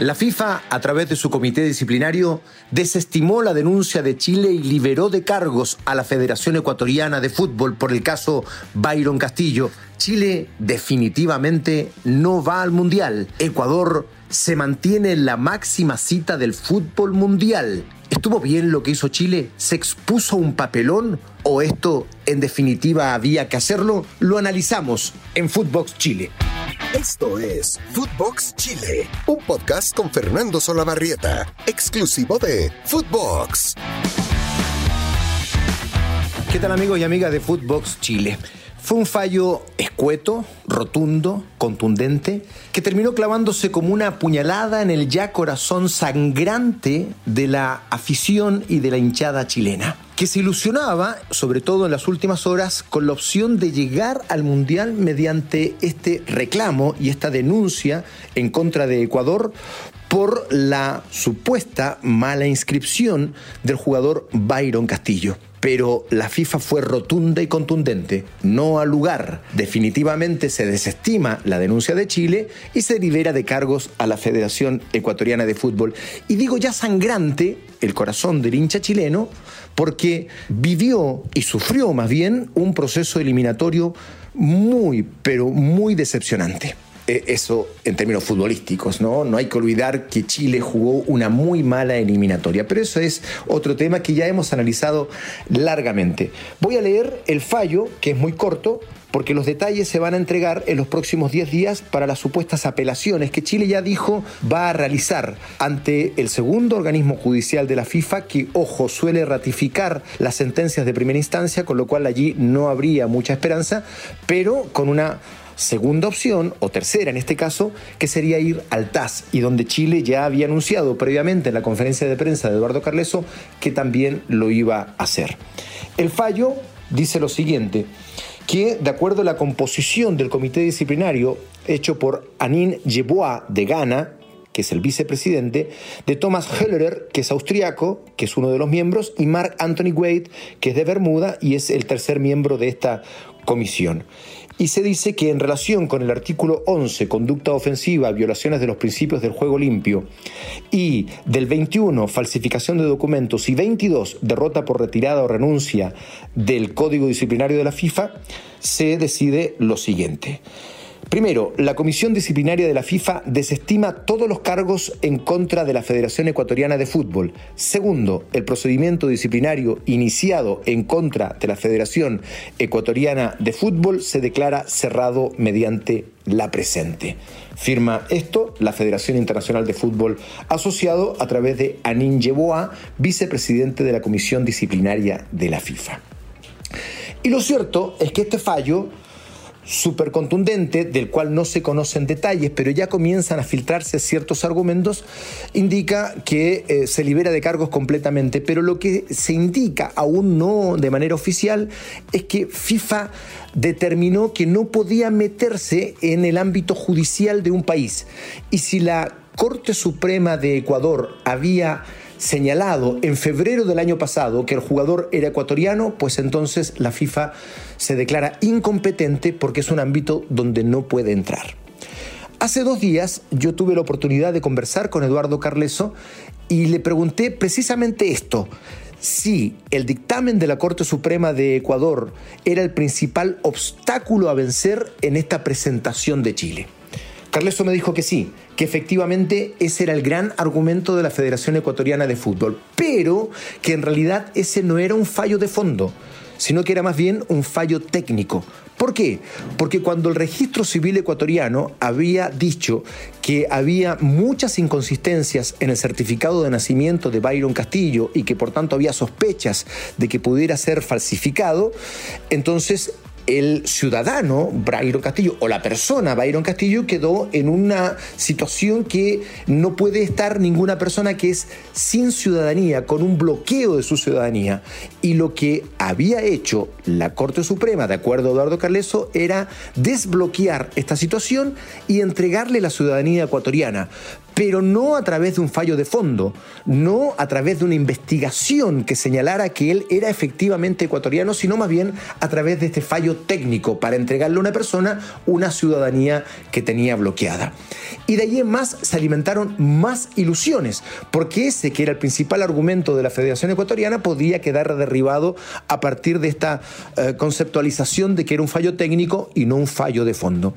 La FIFA, a través de su comité disciplinario, desestimó la denuncia de Chile y liberó de cargos a la Federación Ecuatoriana de Fútbol por el caso Byron Castillo. Chile definitivamente no va al Mundial. Ecuador se mantiene en la máxima cita del fútbol mundial. ¿Estuvo bien lo que hizo Chile? ¿Se expuso un papelón? ¿O esto en definitiva había que hacerlo? Lo analizamos en Footbox Chile. Esto es Footbox Chile, un podcast con Fernando Solabarrieta, exclusivo de Footbox. ¿Qué tal amigos y amigas de Footbox Chile? Fue un fallo escueto, rotundo, contundente, que terminó clavándose como una puñalada en el ya corazón sangrante de la afición y de la hinchada chilena que se ilusionaba, sobre todo en las últimas horas, con la opción de llegar al Mundial mediante este reclamo y esta denuncia en contra de Ecuador por la supuesta mala inscripción del jugador Byron Castillo pero la FIFA fue rotunda y contundente, no al lugar. Definitivamente se desestima la denuncia de Chile y se libera de cargos a la Federación Ecuatoriana de Fútbol. Y digo ya sangrante el corazón del hincha chileno porque vivió y sufrió más bien un proceso eliminatorio muy, pero muy decepcionante. Eh, eso en términos futbolísticos, ¿no? No hay que olvidar que Chile jugó una muy mala eliminatoria, pero eso es otro tema que ya hemos analizado largamente. Voy a leer el fallo, que es muy corto, porque los detalles se van a entregar en los próximos 10 días para las supuestas apelaciones que Chile ya dijo va a realizar ante el segundo organismo judicial de la FIFA que, ojo, suele ratificar las sentencias de primera instancia, con lo cual allí no habría mucha esperanza, pero con una segunda opción, o tercera en este caso, que sería ir al TAS, y donde Chile ya había anunciado previamente en la conferencia de prensa de Eduardo Carleso que también lo iba a hacer. El fallo dice lo siguiente, que de acuerdo a la composición del comité disciplinario hecho por Anin Yeboah de Ghana, que es el vicepresidente, de Thomas Hellerer, que es austriaco, que es uno de los miembros, y Mark Anthony Wade, que es de Bermuda y es el tercer miembro de esta comisión y se dice que en relación con el artículo 11, conducta ofensiva, violaciones de los principios del juego limpio, y del 21, falsificación de documentos, y 22, derrota por retirada o renuncia del Código Disciplinario de la FIFA, se decide lo siguiente. Primero, la Comisión Disciplinaria de la FIFA desestima todos los cargos en contra de la Federación Ecuatoriana de Fútbol. Segundo, el procedimiento disciplinario iniciado en contra de la Federación Ecuatoriana de Fútbol se declara cerrado mediante la presente. Firma esto la Federación Internacional de Fútbol asociado a través de Anin Yeboah, vicepresidente de la Comisión Disciplinaria de la FIFA. Y lo cierto es que este fallo súper contundente, del cual no se conocen detalles, pero ya comienzan a filtrarse ciertos argumentos, indica que eh, se libera de cargos completamente, pero lo que se indica, aún no de manera oficial, es que FIFA determinó que no podía meterse en el ámbito judicial de un país. Y si la Corte Suprema de Ecuador había señalado en febrero del año pasado que el jugador era ecuatoriano, pues entonces la FIFA se declara incompetente porque es un ámbito donde no puede entrar. Hace dos días yo tuve la oportunidad de conversar con Eduardo Carleso y le pregunté precisamente esto, si el dictamen de la Corte Suprema de Ecuador era el principal obstáculo a vencer en esta presentación de Chile. Carleso me dijo que sí, que efectivamente ese era el gran argumento de la Federación Ecuatoriana de Fútbol, pero que en realidad ese no era un fallo de fondo, sino que era más bien un fallo técnico. ¿Por qué? Porque cuando el registro civil ecuatoriano había dicho que había muchas inconsistencias en el certificado de nacimiento de Byron Castillo y que por tanto había sospechas de que pudiera ser falsificado, entonces el ciudadano Byron Castillo o la persona Byron Castillo quedó en una situación que no puede estar ninguna persona que es sin ciudadanía, con un bloqueo de su ciudadanía. Y lo que había hecho la Corte Suprema, de acuerdo a Eduardo Carleso, era desbloquear esta situación y entregarle la ciudadanía ecuatoriana. Pero no a través de un fallo de fondo, no a través de una investigación que señalara que él era efectivamente ecuatoriano, sino más bien a través de este fallo técnico para entregarle a una persona una ciudadanía que tenía bloqueada. Y de allí en más se alimentaron más ilusiones, porque ese que era el principal argumento de la Federación Ecuatoriana podía quedar derribado a partir de esta eh, conceptualización de que era un fallo técnico y no un fallo de fondo.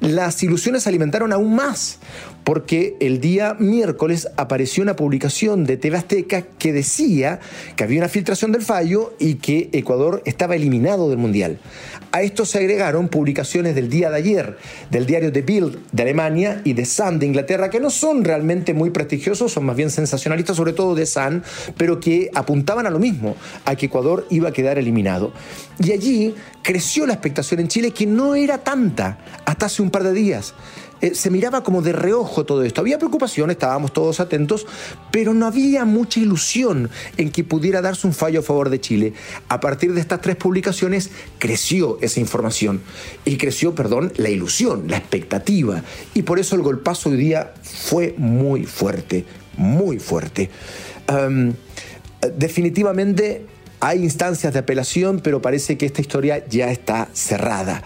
Las ilusiones se alimentaron aún más, porque el día miércoles apareció una publicación de TV Azteca que decía que había una filtración del fallo y que Ecuador estaba eliminado del Mundial. A esto se agregaron publicaciones del día de ayer del diario The Bild de Alemania y de Sun de Inglaterra, que no son realmente muy prestigiosos, son más bien sensacionalistas, sobre todo de Sun, pero que apuntaban a lo mismo, a que Ecuador iba a quedar eliminado. Y allí creció la expectación en Chile, que no era tanta hasta hace un par de días. Eh, se miraba como de reojo todo esto. Había preocupación, estábamos todos atentos, pero no había mucha ilusión en que pudiera darse un fallo a favor de Chile. A partir de estas tres publicaciones creció esa información y creció, perdón, la ilusión, la expectativa. Y por eso el golpazo hoy día fue muy fuerte, muy fuerte. definitivamente hay instancias de apelación, pero parece que esta historia ya está cerrada.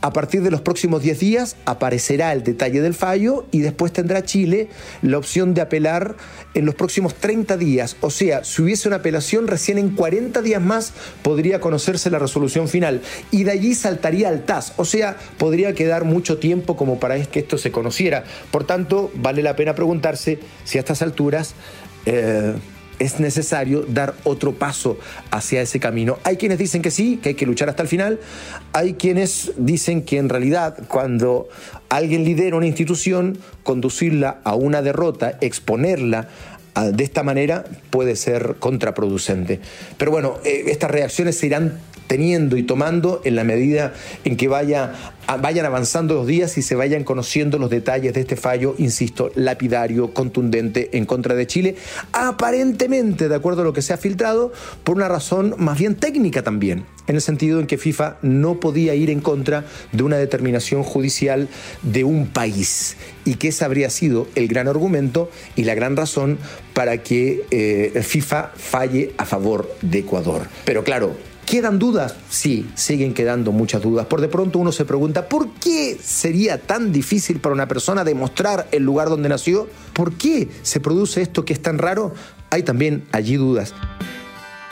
A partir de los próximos 10 días aparecerá el detalle del fallo y después tendrá Chile la opción de apelar en los próximos 30 días. O sea, si hubiese una apelación, recién en 40 días más podría conocerse la resolución final y de allí saltaría al TAS. O sea, podría quedar mucho tiempo como para que esto se conociera. Por tanto, vale la pena preguntarse si a estas alturas... Eh, es necesario dar otro paso hacia ese camino. Hay quienes dicen que sí, que hay que luchar hasta el final. Hay quienes dicen que en realidad cuando alguien lidera una institución, conducirla a una derrota, exponerla ah, de esta manera puede ser contraproducente. Pero bueno, eh, estas reacciones se irán teniendo y tomando en la medida en que vaya, vayan avanzando los días y se vayan conociendo los detalles de este fallo, insisto, lapidario, contundente en contra de Chile, aparentemente, de acuerdo a lo que se ha filtrado, por una razón más bien técnica también, en el sentido en que FIFA no podía ir en contra de una determinación judicial de un país y que ese habría sido el gran argumento y la gran razón para que eh, FIFA falle a favor de Ecuador. Pero claro, ¿Quedan dudas? Sí, siguen quedando muchas dudas. Por de pronto uno se pregunta, ¿por qué sería tan difícil para una persona demostrar el lugar donde nació? ¿Por qué se produce esto que es tan raro? Hay también allí dudas.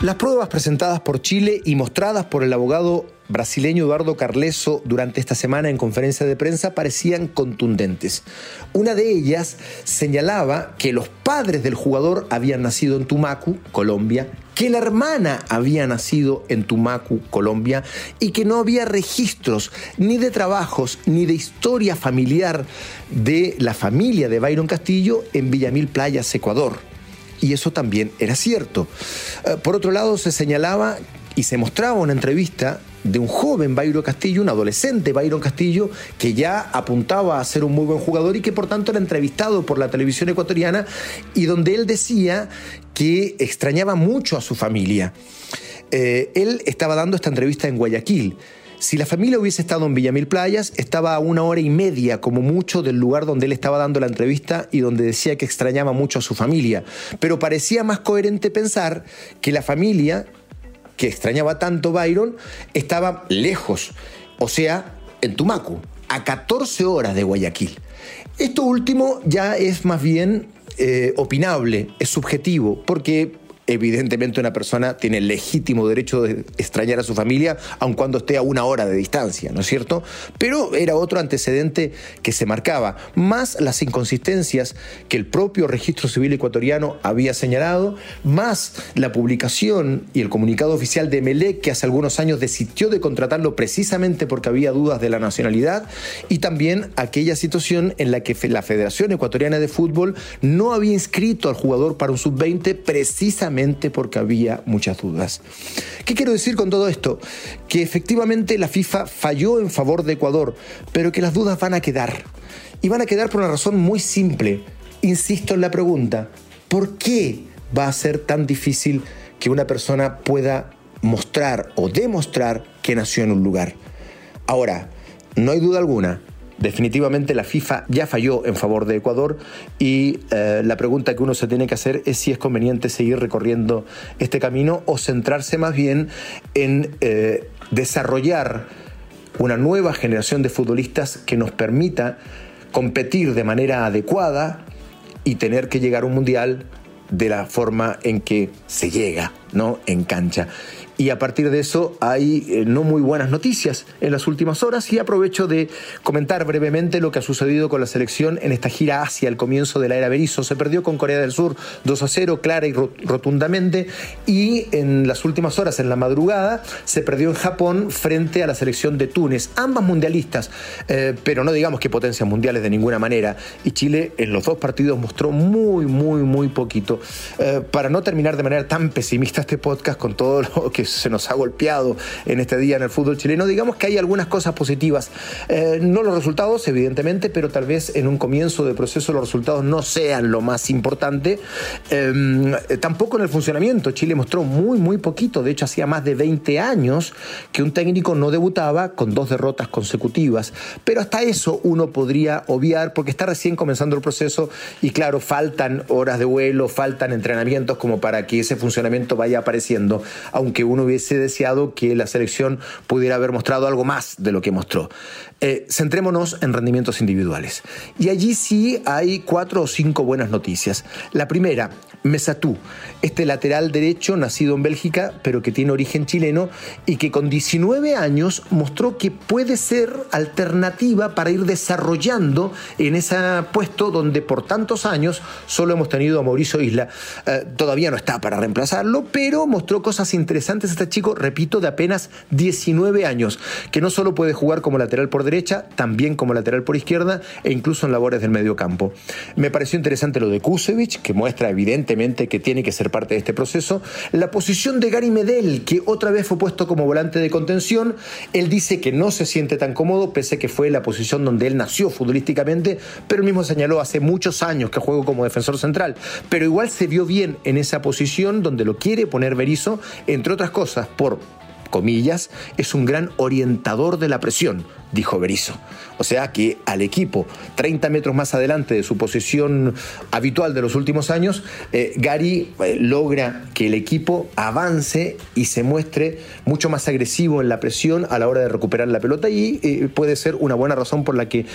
Las pruebas presentadas por Chile y mostradas por el abogado brasileño Eduardo Carleso durante esta semana en conferencia de prensa parecían contundentes. Una de ellas señalaba que los padres del jugador habían nacido en Tumacu, Colombia, que la hermana había nacido en Tumacu, Colombia, y que no había registros ni de trabajos ni de historia familiar de la familia de Byron Castillo en Villamil Playas, Ecuador. Y eso también era cierto. Eh, por otro lado, se señalaba y se mostraba una entrevista de un joven Byron Castillo, un adolescente Byron Castillo, que ya apuntaba a ser un muy buen jugador y que por tanto era entrevistado por la televisión ecuatoriana y donde él decía que extrañaba mucho a su familia. Eh, él estaba dando esta entrevista en Guayaquil. Si la familia hubiese estado en Villamil Playas, estaba a una hora y media como mucho del lugar donde él estaba dando la entrevista y donde decía que extrañaba mucho a su familia. Pero parecía más coherente pensar que la familia que extrañaba tanto Byron, estaba lejos, o sea, en Tumacu, a 14 horas de Guayaquil. Esto último ya es más bien eh, opinable, es subjetivo, porque evidentemente una persona tiene el legítimo derecho de extrañar a su familia, aun cuando esté a una hora de distancia, ¿no es cierto? Pero era otro antecedente que se marcaba, más las inconsistencias que el propio registro civil ecuatoriano había señalado, más la publicación y el comunicado oficial de Melec que hace algunos años desistió de contratarlo precisamente porque había dudas de la nacionalidad, y también aquella situación en la que la Federación Ecuatoriana de Fútbol no había inscrito al jugador para un sub-20 precisamente porque había muchas dudas. ¿Qué quiero decir con todo esto? Que efectivamente la FIFA falló en favor de Ecuador, pero que las dudas van a quedar. Y van a quedar por una razón muy simple. Insisto en la pregunta, ¿por qué va a ser tan difícil que una persona pueda mostrar o demostrar que nació en un lugar? Ahora, no hay duda alguna, definitivamente la FIFA ya falló en favor de Ecuador y eh, la pregunta que uno se tiene que hacer es si es conveniente seguir recorriendo este camino o centrarse más bien en eh, desarrollar una nueva generación de futbolistas que nos permita competir de manera adecuada y tener que llegar a un mundial de la forma en que se llega, ¿no? En cancha y a partir de eso hay eh, no muy buenas noticias en las últimas horas y aprovecho de comentar brevemente lo que ha sucedido con la selección en esta gira hacia el comienzo de la era Berizzo. Se perdió con Corea del Sur 2 a 0, clara y rotundamente, y en las últimas horas, en la madrugada, se perdió en Japón frente a la selección de Túnez, ambas mundialistas, eh, pero no digamos que potencias mundiales de ninguna manera, y Chile en los dos partidos mostró muy, muy, muy poquito. Eh, para no terminar de manera tan pesimista este podcast con todo lo que se nos ha golpeado en este día en el fútbol chileno, digamos que hay algunas cosas positivas. Eh, no los resultados, evidentemente, pero tal vez en un comienzo de proceso los resultados no sean lo más importante. Em, tampoco en el funcionamiento. Chile mostró muy, muy poquito. De hecho, hacía más de 20 años que un técnico no debutaba con dos derrotas consecutivas. Pero hasta eso uno podría obviar porque está recién comenzando el proceso y claro, faltan horas de vuelo, faltan entrenamientos como para que ese funcionamiento vaya apareciendo, aunque uno hubiese deseado que la selección pudiera haber mostrado algo más de lo que mostró. Eh, centrémonos en rendimientos individuales. Y allí sí hay cuatro o cinco buenas noticias. La primera, Mesatú, este lateral derecho nacido en Bélgica, pero que tiene origen chileno y que con 19 años mostró que puede ser alternativa para ir desarrollando en ese puesto donde por tantos años solo hemos tenido a Mauricio Isla. Eh, todavía no está para reemplazarlo, pero mostró cosas interesantes este chico, repito, de apenas 19 años, que no solo puede jugar como lateral por también como lateral por izquierda e incluso en labores del medio campo. Me pareció interesante lo de Kusevich, que muestra evidentemente que tiene que ser parte de este proceso. La posición de Gary Medel, que otra vez fue puesto como volante de contención, él dice que no se siente tan cómodo, pese a que fue la posición donde él nació futbolísticamente, pero él mismo señaló hace muchos años que juego como defensor central, pero igual se vio bien en esa posición donde lo quiere poner Berizzo, entre otras cosas, por comillas, es un gran orientador de la presión, dijo Berizzo. O sea que al equipo, 30 metros más adelante de su posición habitual de los últimos años, eh, Gary eh, logra que el equipo avance y se muestre mucho más agresivo en la presión a la hora de recuperar la pelota y eh, puede ser una buena razón por la que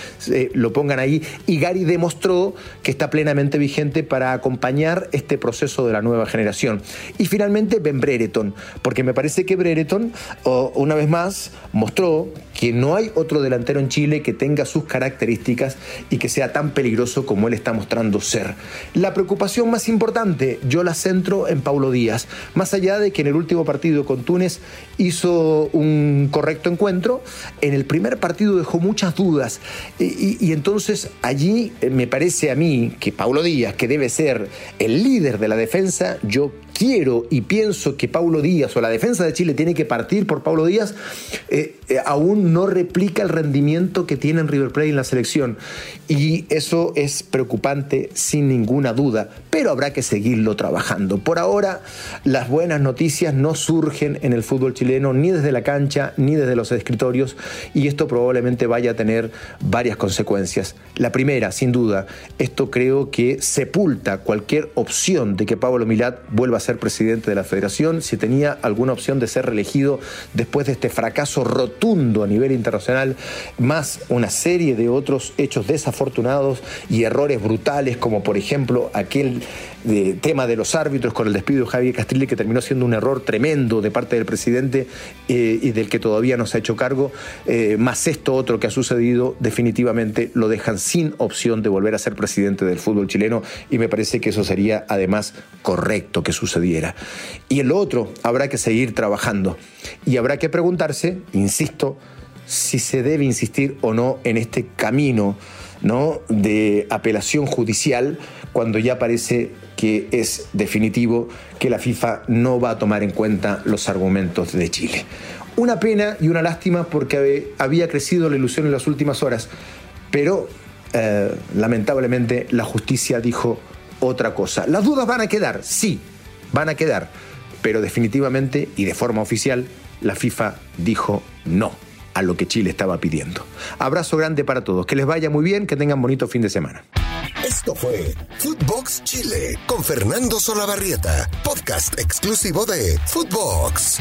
lo pongan ahí. Y Gary demostró que está plenamente vigente para acompañar este proceso de la nueva generación. Y finalmente Ben Brereton, porque me parece que Brereton, una vez más, mostró que no hay otro delantero en Chile que tenga sus características y que sea tan peligroso como él está mostrando ser. La preocupación más importante yo la centro en Paulo Díaz, más allá de que en el último partido con Túnez hizo un correcto encuentro, en el primer partido dejó muchas dudas y, y entonces allí eh, me parece a mí que Paulo Díaz, que debe ser el líder de la defensa, yo quiero y pienso que Paulo Díaz o la defensa de Chile tiene que partir por Paulo Díaz, eh, eh, aún no replica el rendimiento que tiene en River Plate en la selección. Y eso es preocupante sin ninguna duda, pero habrá que seguirlo trabajando. Por ahora, las buenas noticias no surgen en el fútbol chileno ni desde la cancha ni desde los escritorios y esto probablemente vaya a tener varias consecuencias. La primera, sin duda, esto creo que sepulta cualquier opción de que Pablo Milat vuelva a ser presidente de la federación, si tenía alguna opción de ser reelegido después de este fracaso rotundo a nivel internacional, más una serie de otros hechos desafortunados y errores brutales, como por ejemplo aquel de tema de los árbitros con el despido de Javier Castrile, que terminó siendo un error tremendo de parte del presidente eh, y del que todavía no se ha hecho cargo, eh, más esto otro que ha sucedido, definitivamente lo dejan sin opción de volver a ser presidente del fútbol chileno y me parece que eso sería además correcto que sucediera. Y el otro, habrá que seguir trabajando y habrá que preguntarse, insisto, si se debe insistir o no en este camino ¿no? de apelación judicial cuando ya parece que es definitivo que la FIFA no va a tomar en cuenta los argumentos de Chile. Una pena y una lástima porque había crecido la ilusión en las últimas horas, pero eh, lamentablemente la justicia dijo otra cosa. Las dudas van a quedar, sí, van a quedar, pero definitivamente y de forma oficial la FIFA dijo no a lo que Chile estaba pidiendo. Abrazo grande para todos, que les vaya muy bien, que tengan bonito fin de semana. Esto fue Footbox Chile con Fernando Solabarrieta, podcast exclusivo de Footbox.